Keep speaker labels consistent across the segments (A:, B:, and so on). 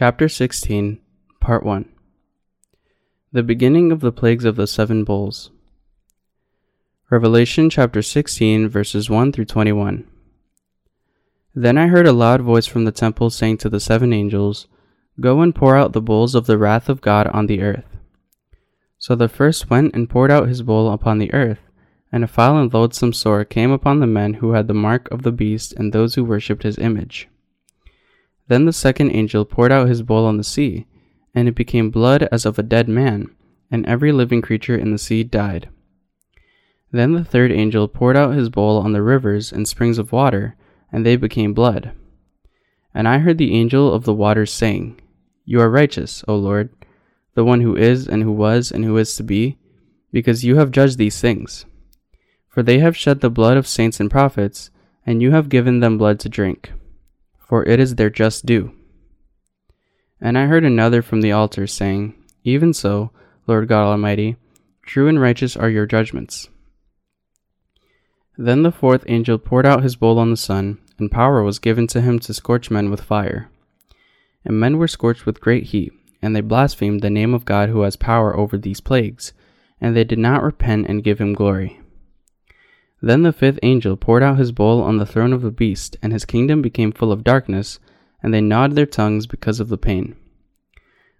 A: Chapter 16, Part 1 The beginning of the plagues of the seven bowls. Revelation chapter 16, verses 1 through 21. Then I heard a loud voice from the temple saying to the seven angels, Go and pour out the bowls of the wrath of God on the earth. So the first went and poured out his bowl upon the earth, and a foul and loathsome sore came upon the men who had the mark of the beast and those who worshipped his image. Then the second angel poured out his bowl on the sea, and it became blood as of a dead man, and every living creature in the sea died. Then the third angel poured out his bowl on the rivers and springs of water, and they became blood. And I heard the angel of the waters saying, You are righteous, O Lord, the one who is, and who was, and who is to be, because you have judged these things. For they have shed the blood of saints and prophets, and you have given them blood to drink, for it is their just due. And I heard another from the altar saying, Even so, Lord God Almighty, true and righteous are your judgments. Then the fourth angel poured out his bowl on the sun, and power was given to him to scorch men with fire. And men were scorched with great heat, and they blasphemed the name of God who has power over these plagues, and they did not repent and give him glory. Then the fifth angel poured out his bowl on the throne of the beast, and his kingdom became full of darkness, and they gnawed their tongues because of the pain.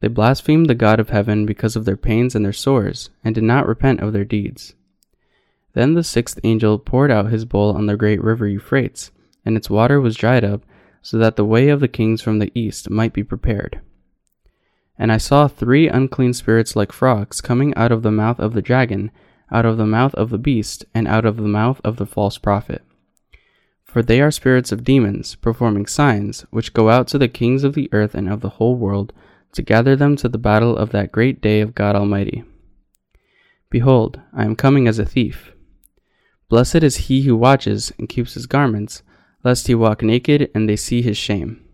A: They blasphemed the God of heaven because of their pains and their sores, and did not repent of their deeds. Then the sixth angel poured out his bowl on the great river Euphrates, and its water was dried up, so that the way of the kings from the east might be prepared. And I saw three unclean spirits like frogs coming out of the mouth of the dragon, out of the mouth of the beast, and out of the mouth of the false prophet. For they are spirits of demons, performing signs, which go out to the kings of the earth and of the whole world, to gather them to the battle of that great day of God Almighty. Behold, I am coming as a thief. Blessed is he who watches and keeps his garments, lest he walk naked and they see his shame.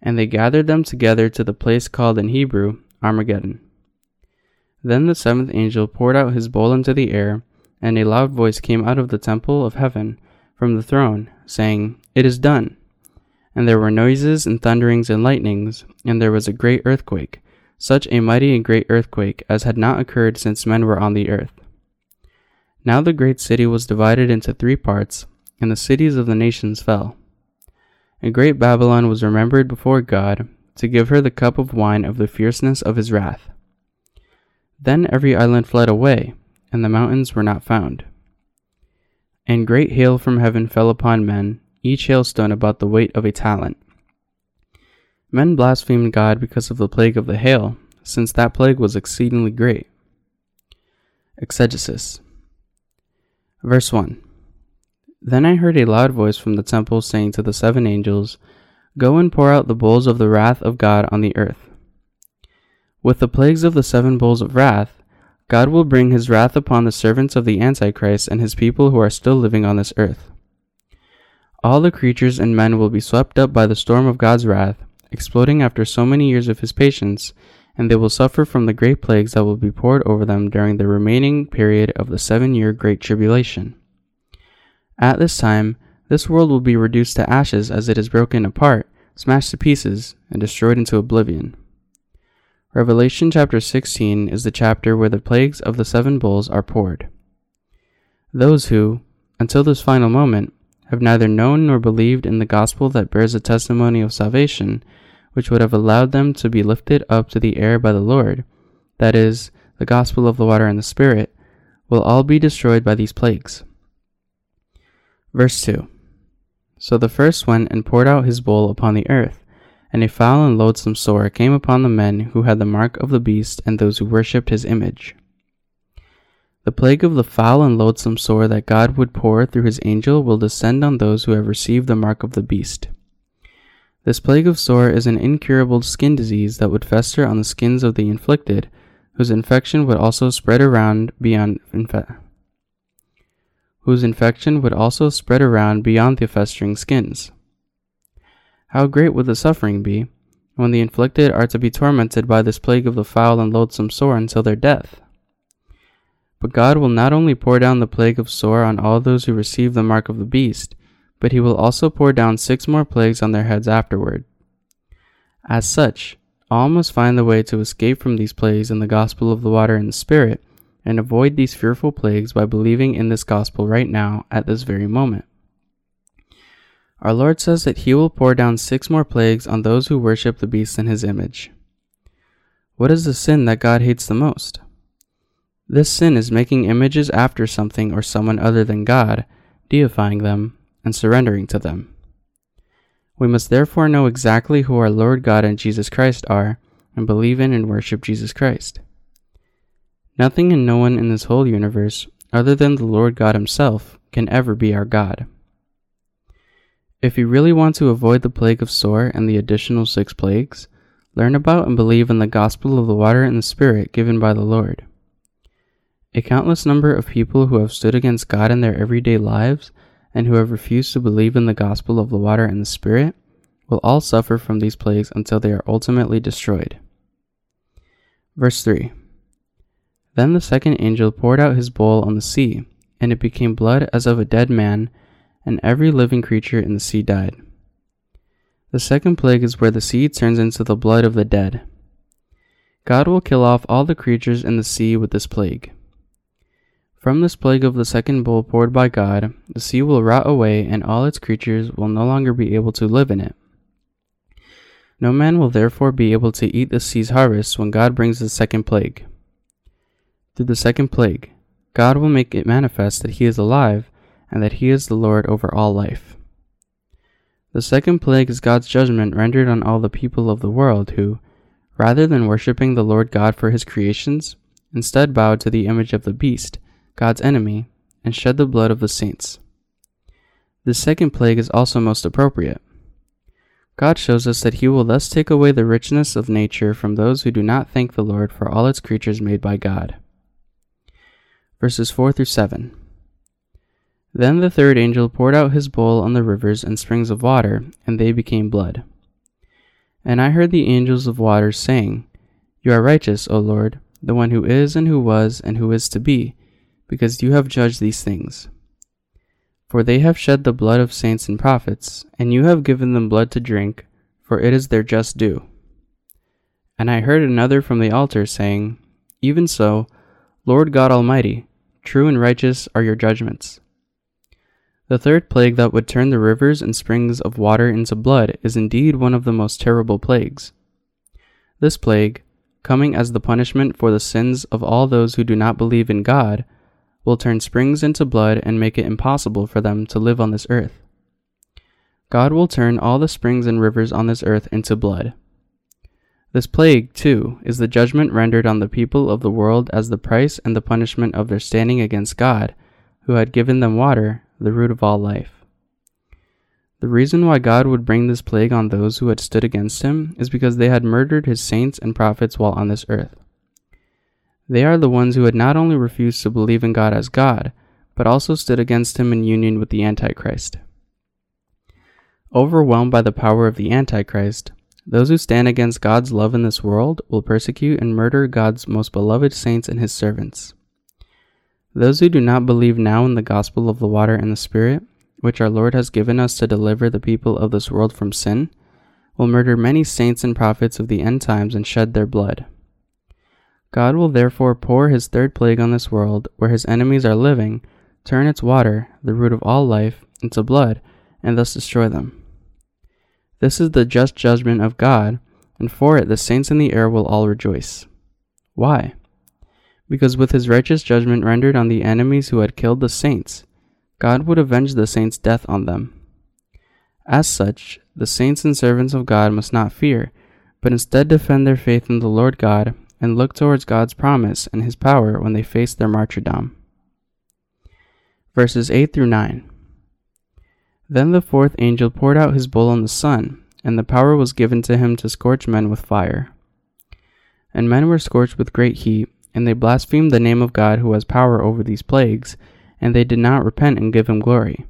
A: And they gathered them together to the place called in Hebrew Armageddon. Then the seventh angel poured out his bowl into the air, and a loud voice came out of the temple of heaven from the throne, saying, It is done. And there were noises and thunderings and lightnings, and there was a great earthquake, such a mighty and great earthquake as had not occurred since men were on the earth. Now the great city was divided into three parts, and the cities of the nations fell. And great Babylon was remembered before God, to give her the cup of wine of the fierceness of his wrath. Then every island fled away, and the mountains were not found. And great hail from heaven fell upon men, each hailstone about the weight of a talent. Men blasphemed God because of the plague of the hail, since that plague was exceedingly great. Exegesis Verse 1 Then I heard a loud voice from the temple saying to the seven angels, Go and pour out the bowls of the wrath of God on the earth. With the plagues of the seven bowls of wrath, God will bring his wrath upon the servants of the Antichrist and his people who are still living on this earth. All the creatures and men will be swept up by the storm of God's wrath, exploding after so many years of his patience, and they will suffer from the great plagues that will be poured over them during the remaining period of the seven year Great Tribulation. At this time, this world will be reduced to ashes as it is broken apart, smashed to pieces, and destroyed into oblivion. Revelation chapter 16 is the chapter where the plagues of the seven bowls are poured. Those who, until this final moment, have neither known nor believed in the gospel that bears a testimony of salvation, which would have allowed them to be lifted up to the air by the Lord, that is, the gospel of the water and the Spirit, will all be destroyed by these plagues. Verse 2 So the first went and poured out his bowl upon the earth, and a foul and loathsome sore came upon the men who had the mark of the beast and those who worshipped his image. The plague of the foul and loathsome sore that God would pour through his angel will descend on those who have received the mark of the beast. This plague of sore is an incurable skin disease that would fester on the skins of the inflicted, whose infection would also spread around beyond infe- whose infection would also spread around beyond the festering skins. How great would the suffering be when the inflicted are to be tormented by this plague of the foul and loathsome sore until their death? But God will not only pour down the plague of sore on all those who receive the mark of the beast, but he will also pour down six more plagues on their heads afterward. As such, all must find the way to escape from these plagues in the gospel of the water and the Spirit, and avoid these fearful plagues by believing in this gospel right now at this very moment. Our Lord says that He will pour down six more plagues on those who worship the beast in His image. What is the sin that God hates the most? This sin is making images after something or someone other than God, deifying them, and surrendering to them. We must therefore know exactly who our Lord God and Jesus Christ are, and believe in and worship Jesus Christ. Nothing and no one in this whole universe, other than the Lord God Himself, can ever be our God. If you really want to avoid the plague of sore and the additional six plagues, learn about and believe in the gospel of the water and the Spirit given by the Lord. A countless number of people who have stood against God in their everyday lives and who have refused to believe in the gospel of the water and the Spirit will all suffer from these plagues until they are ultimately destroyed. Verse 3 Then the second angel poured out his bowl on the sea, and it became blood as of a dead man and every living creature in the sea died. The second plague is where the sea turns into the blood of the dead. God will kill off all the creatures in the sea with this plague. From this plague of the second bowl poured by God, the sea will rot away and all its creatures will no longer be able to live in it. No man will therefore be able to eat the sea's harvest when God brings the second plague. Through the second plague, God will make it manifest that He is alive and that he is the Lord over all life. The second plague is God's judgment rendered on all the people of the world who, rather than worshipping the Lord God for his creations, instead bowed to the image of the beast, God's enemy, and shed the blood of the saints. This second plague is also most appropriate. God shows us that he will thus take away the richness of nature from those who do not thank the Lord for all its creatures made by God. Verses 4 through 7. Then the third angel poured out his bowl on the rivers and springs of water, and they became blood. And I heard the angels of waters saying, You are righteous, O Lord, the one who is, and who was, and who is to be, because you have judged these things. For they have shed the blood of saints and prophets, and you have given them blood to drink, for it is their just due. And I heard another from the altar saying, Even so, Lord God Almighty, true and righteous are your judgments. The third plague that would turn the rivers and springs of water into blood is indeed one of the most terrible plagues. This plague, coming as the punishment for the sins of all those who do not believe in God, will turn springs into blood and make it impossible for them to live on this earth. God will turn all the springs and rivers on this earth into blood. This plague, too, is the judgment rendered on the people of the world as the price and the punishment of their standing against God, who had given them water the root of all life. The reason why God would bring this plague on those who had stood against him is because they had murdered his saints and prophets while on this earth. They are the ones who had not only refused to believe in God as God, but also stood against him in union with the Antichrist. Overwhelmed by the power of the Antichrist, those who stand against God's love in this world will persecute and murder God's most beloved saints and his servants. Those who do not believe now in the gospel of the water and the Spirit, which our Lord has given us to deliver the people of this world from sin, will murder many saints and prophets of the end times and shed their blood. God will therefore pour his third plague on this world, where his enemies are living, turn its water, the root of all life, into blood, and thus destroy them. This is the just judgment of God, and for it the saints in the air will all rejoice. Why? Because with his righteous judgment rendered on the enemies who had killed the saints, God would avenge the saints' death on them. As such, the saints and servants of God must not fear, but instead defend their faith in the Lord God and look towards God's promise and his power when they face their martyrdom. Verses 8 through 9. Then the fourth angel poured out his bowl on the sun, and the power was given to him to scorch men with fire. And men were scorched with great heat and they blasphemed the name of God who has power over these plagues, and they did not repent and give him glory.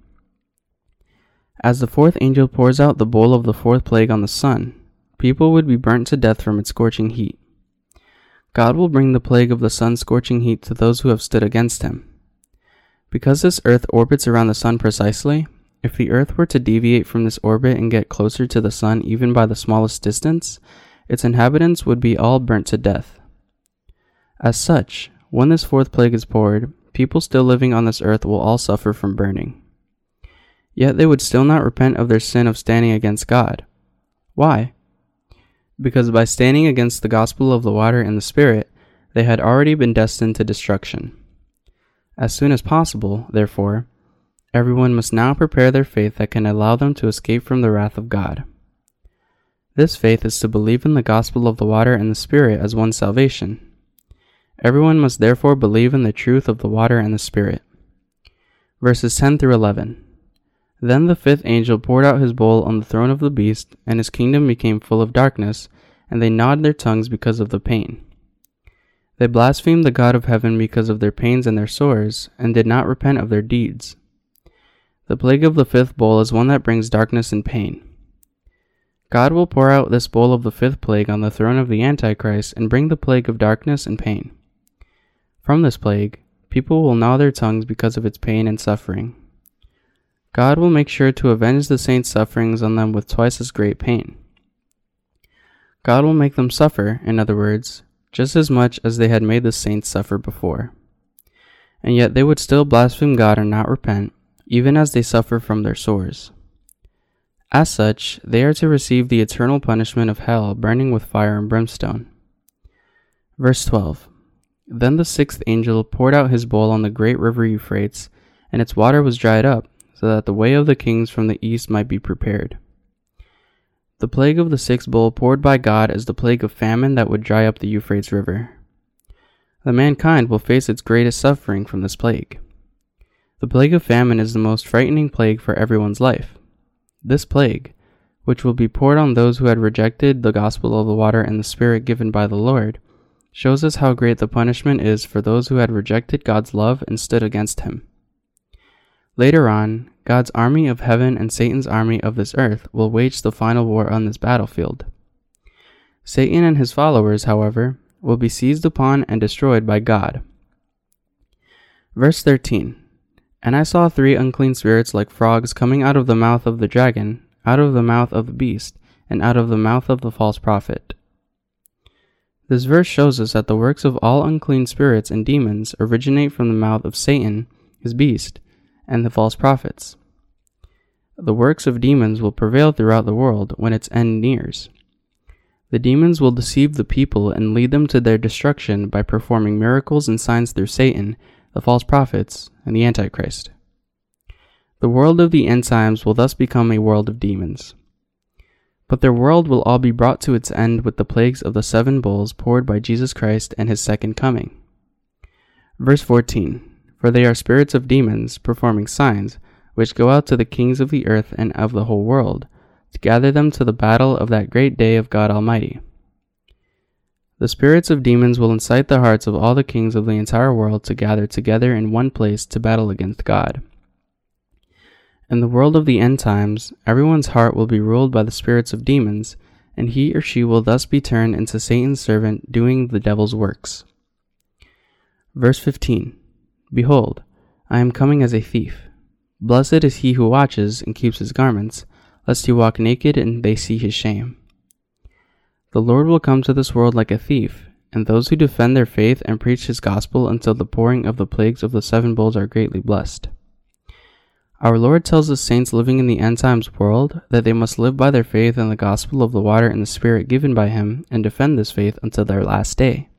A: As the fourth angel pours out the bowl of the fourth plague on the sun, people would be burnt to death from its scorching heat. God will bring the plague of the sun's scorching heat to those who have stood against him. Because this earth orbits around the sun precisely, If the Earth were to deviate from this orbit and get closer to the Sun even by the smallest distance, its inhabitants would be all burnt to death. As such, when this fourth plague is poured, people still living on this earth will all suffer from burning. Yet they would still not repent of their sin of standing against God. Why? Because by standing against the gospel of the water and the Spirit, they had already been destined to destruction. As soon as possible, therefore, everyone must now prepare their faith that can allow them to escape from the wrath of God. This faith is to believe in the gospel of the water and the Spirit as one salvation. Everyone must therefore believe in the truth of the water and the Spirit. Verses 10 through 11. Then the fifth angel poured out his bowl on the throne of the beast, and his kingdom became full of darkness, and they gnawed their tongues because of the pain. They blasphemed the God of heaven because of their pains and their sores, and did not repent of their deeds. The plague of the fifth bowl is one that brings darkness and pain. God will pour out this bowl of the fifth plague on the throne of the Antichrist and bring the plague of darkness and pain. From this plague, people will gnaw their tongues because of its pain and suffering. God will make sure to avenge the saints' sufferings on them with twice as great pain. God will make them suffer, in other words, just as much as they had made the saints suffer before. And yet they would still blaspheme God and not repent, even as they suffer from their sores. As such, they are to receive the eternal punishment of hell, burning with fire and brimstone. Verse 12 Then the sixth angel poured out his bowl on the great river Euphrates, and its water was dried up, so that the way of the kings from the east might be prepared. The plague of the sixth bowl poured by God is the plague of famine that would dry up the Euphrates River. The mankind will face its greatest suffering from this plague. The plague of famine is the most frightening plague for everyone's life. This plague, which will be poured on those who had rejected the gospel of the water and the Spirit given by the Lord, shows us how great the punishment is for those who had rejected God's love and stood against Him. Later on, God's army of heaven and Satan's army of this earth will wage the final war on this battlefield. Satan and his followers, however, will be seized upon and destroyed by God. Verse 13 And I saw three unclean spirits like frogs coming out of the mouth of the dragon, out of the mouth of the beast, and out of the mouth of the false prophet. This verse shows us that the works of all unclean spirits and demons originate from the mouth of Satan, his beast, and the false prophets. The works of demons will prevail throughout the world when its end nears. The demons will deceive the people and lead them to their destruction by performing miracles and signs through Satan, the false prophets, and the Antichrist. The world of the end times will thus become a world of demons. But their world will all be brought to its end with the plagues of the seven bowls poured by Jesus Christ and his second coming. Verse 14 for they are spirits of demons, performing signs, which go out to the kings of the earth and of the whole world, to gather them to the battle of that great day of God Almighty. The spirits of demons will incite the hearts of all the kings of the entire world to gather together in one place to battle against God. In the world of the end times, everyone's heart will be ruled by the spirits of demons, and he or she will thus be turned into Satan's servant doing the devil's works. Verse 15 Behold, I am coming as a thief. Blessed is he who watches and keeps his garments, lest he walk naked and they see his shame. The Lord will come to this world like a thief, and those who defend their faith and preach his gospel until the pouring of the plagues of the seven bowls are greatly blessed. Our Lord tells the saints living in the end times world that they must live by their faith in the gospel of the water and the Spirit given by him and defend this faith until their last day.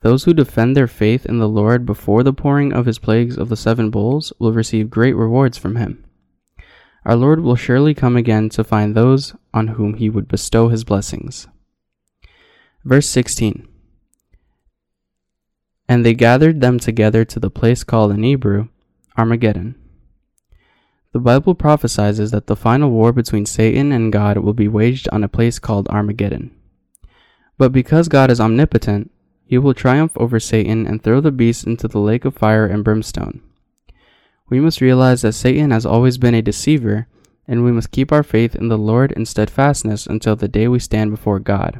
A: Those who defend their faith in the Lord before the pouring of his plagues of the seven bowls will receive great rewards from him. Our Lord will surely come again to find those on whom he would bestow his blessings. Verse 16 And they gathered them together to the place called in Hebrew Armageddon. The Bible prophesies that the final war between Satan and God will be waged on a place called Armageddon. But because God is omnipotent, he will triumph over Satan and throw the beast into the lake of fire and brimstone. We must realize that Satan has always been a deceiver, and we must keep our faith in the Lord in steadfastness until the day we stand before God.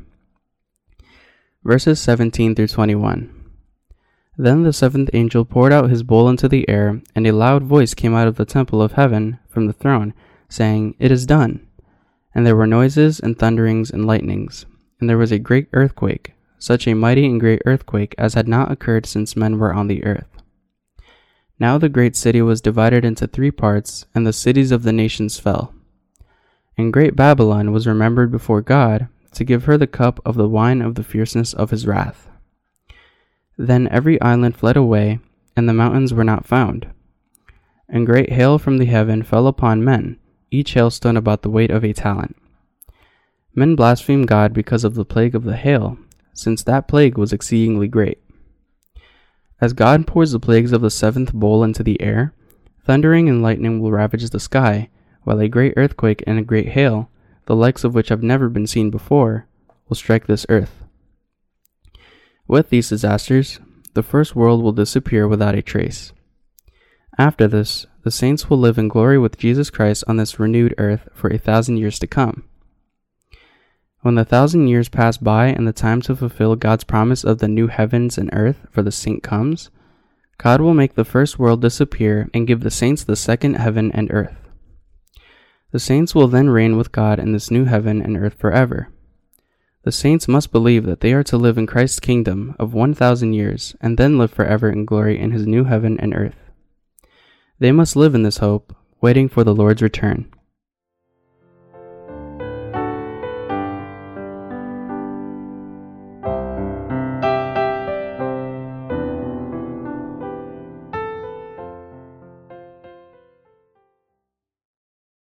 A: Verses 17 through 21. Then the seventh angel poured out his bowl into the air, and a loud voice came out of the temple of heaven from the throne, saying, It is done. And there were noises and thunderings and lightnings, and there was a great earthquake, such a mighty and great earthquake as had not occurred since men were on the earth. Now the great city was divided into three parts, and the cities of the nations fell. And great Babylon was remembered before God to give her the cup of the wine of the fierceness of his wrath. Then every island fled away, and the mountains were not found. And great hail from the heaven fell upon men, each hailstone about the weight of a talent. Men blasphemed God because of the plague of the hail, since that plague was exceedingly great. As God pours the plagues of the seventh bowl into the air, thundering and lightning will ravage the sky, while a great earthquake and a great hail, the likes of which have never been seen before, will strike this earth. With these disasters, the first world will disappear without a trace. After this, the saints will live in glory with Jesus Christ on this renewed earth for a thousand years to come. When the thousand years pass by and the time to fulfill God's promise of the new heavens and earth for the saint comes, God will make the first world disappear and give the saints the second heaven and earth. The saints will then reign with God in this new heaven and earth forever. The saints must believe that they are to live in Christ's kingdom of 1,000 years and then live forever in glory in his new heaven and earth. They must live in this hope, waiting for the Lord's return.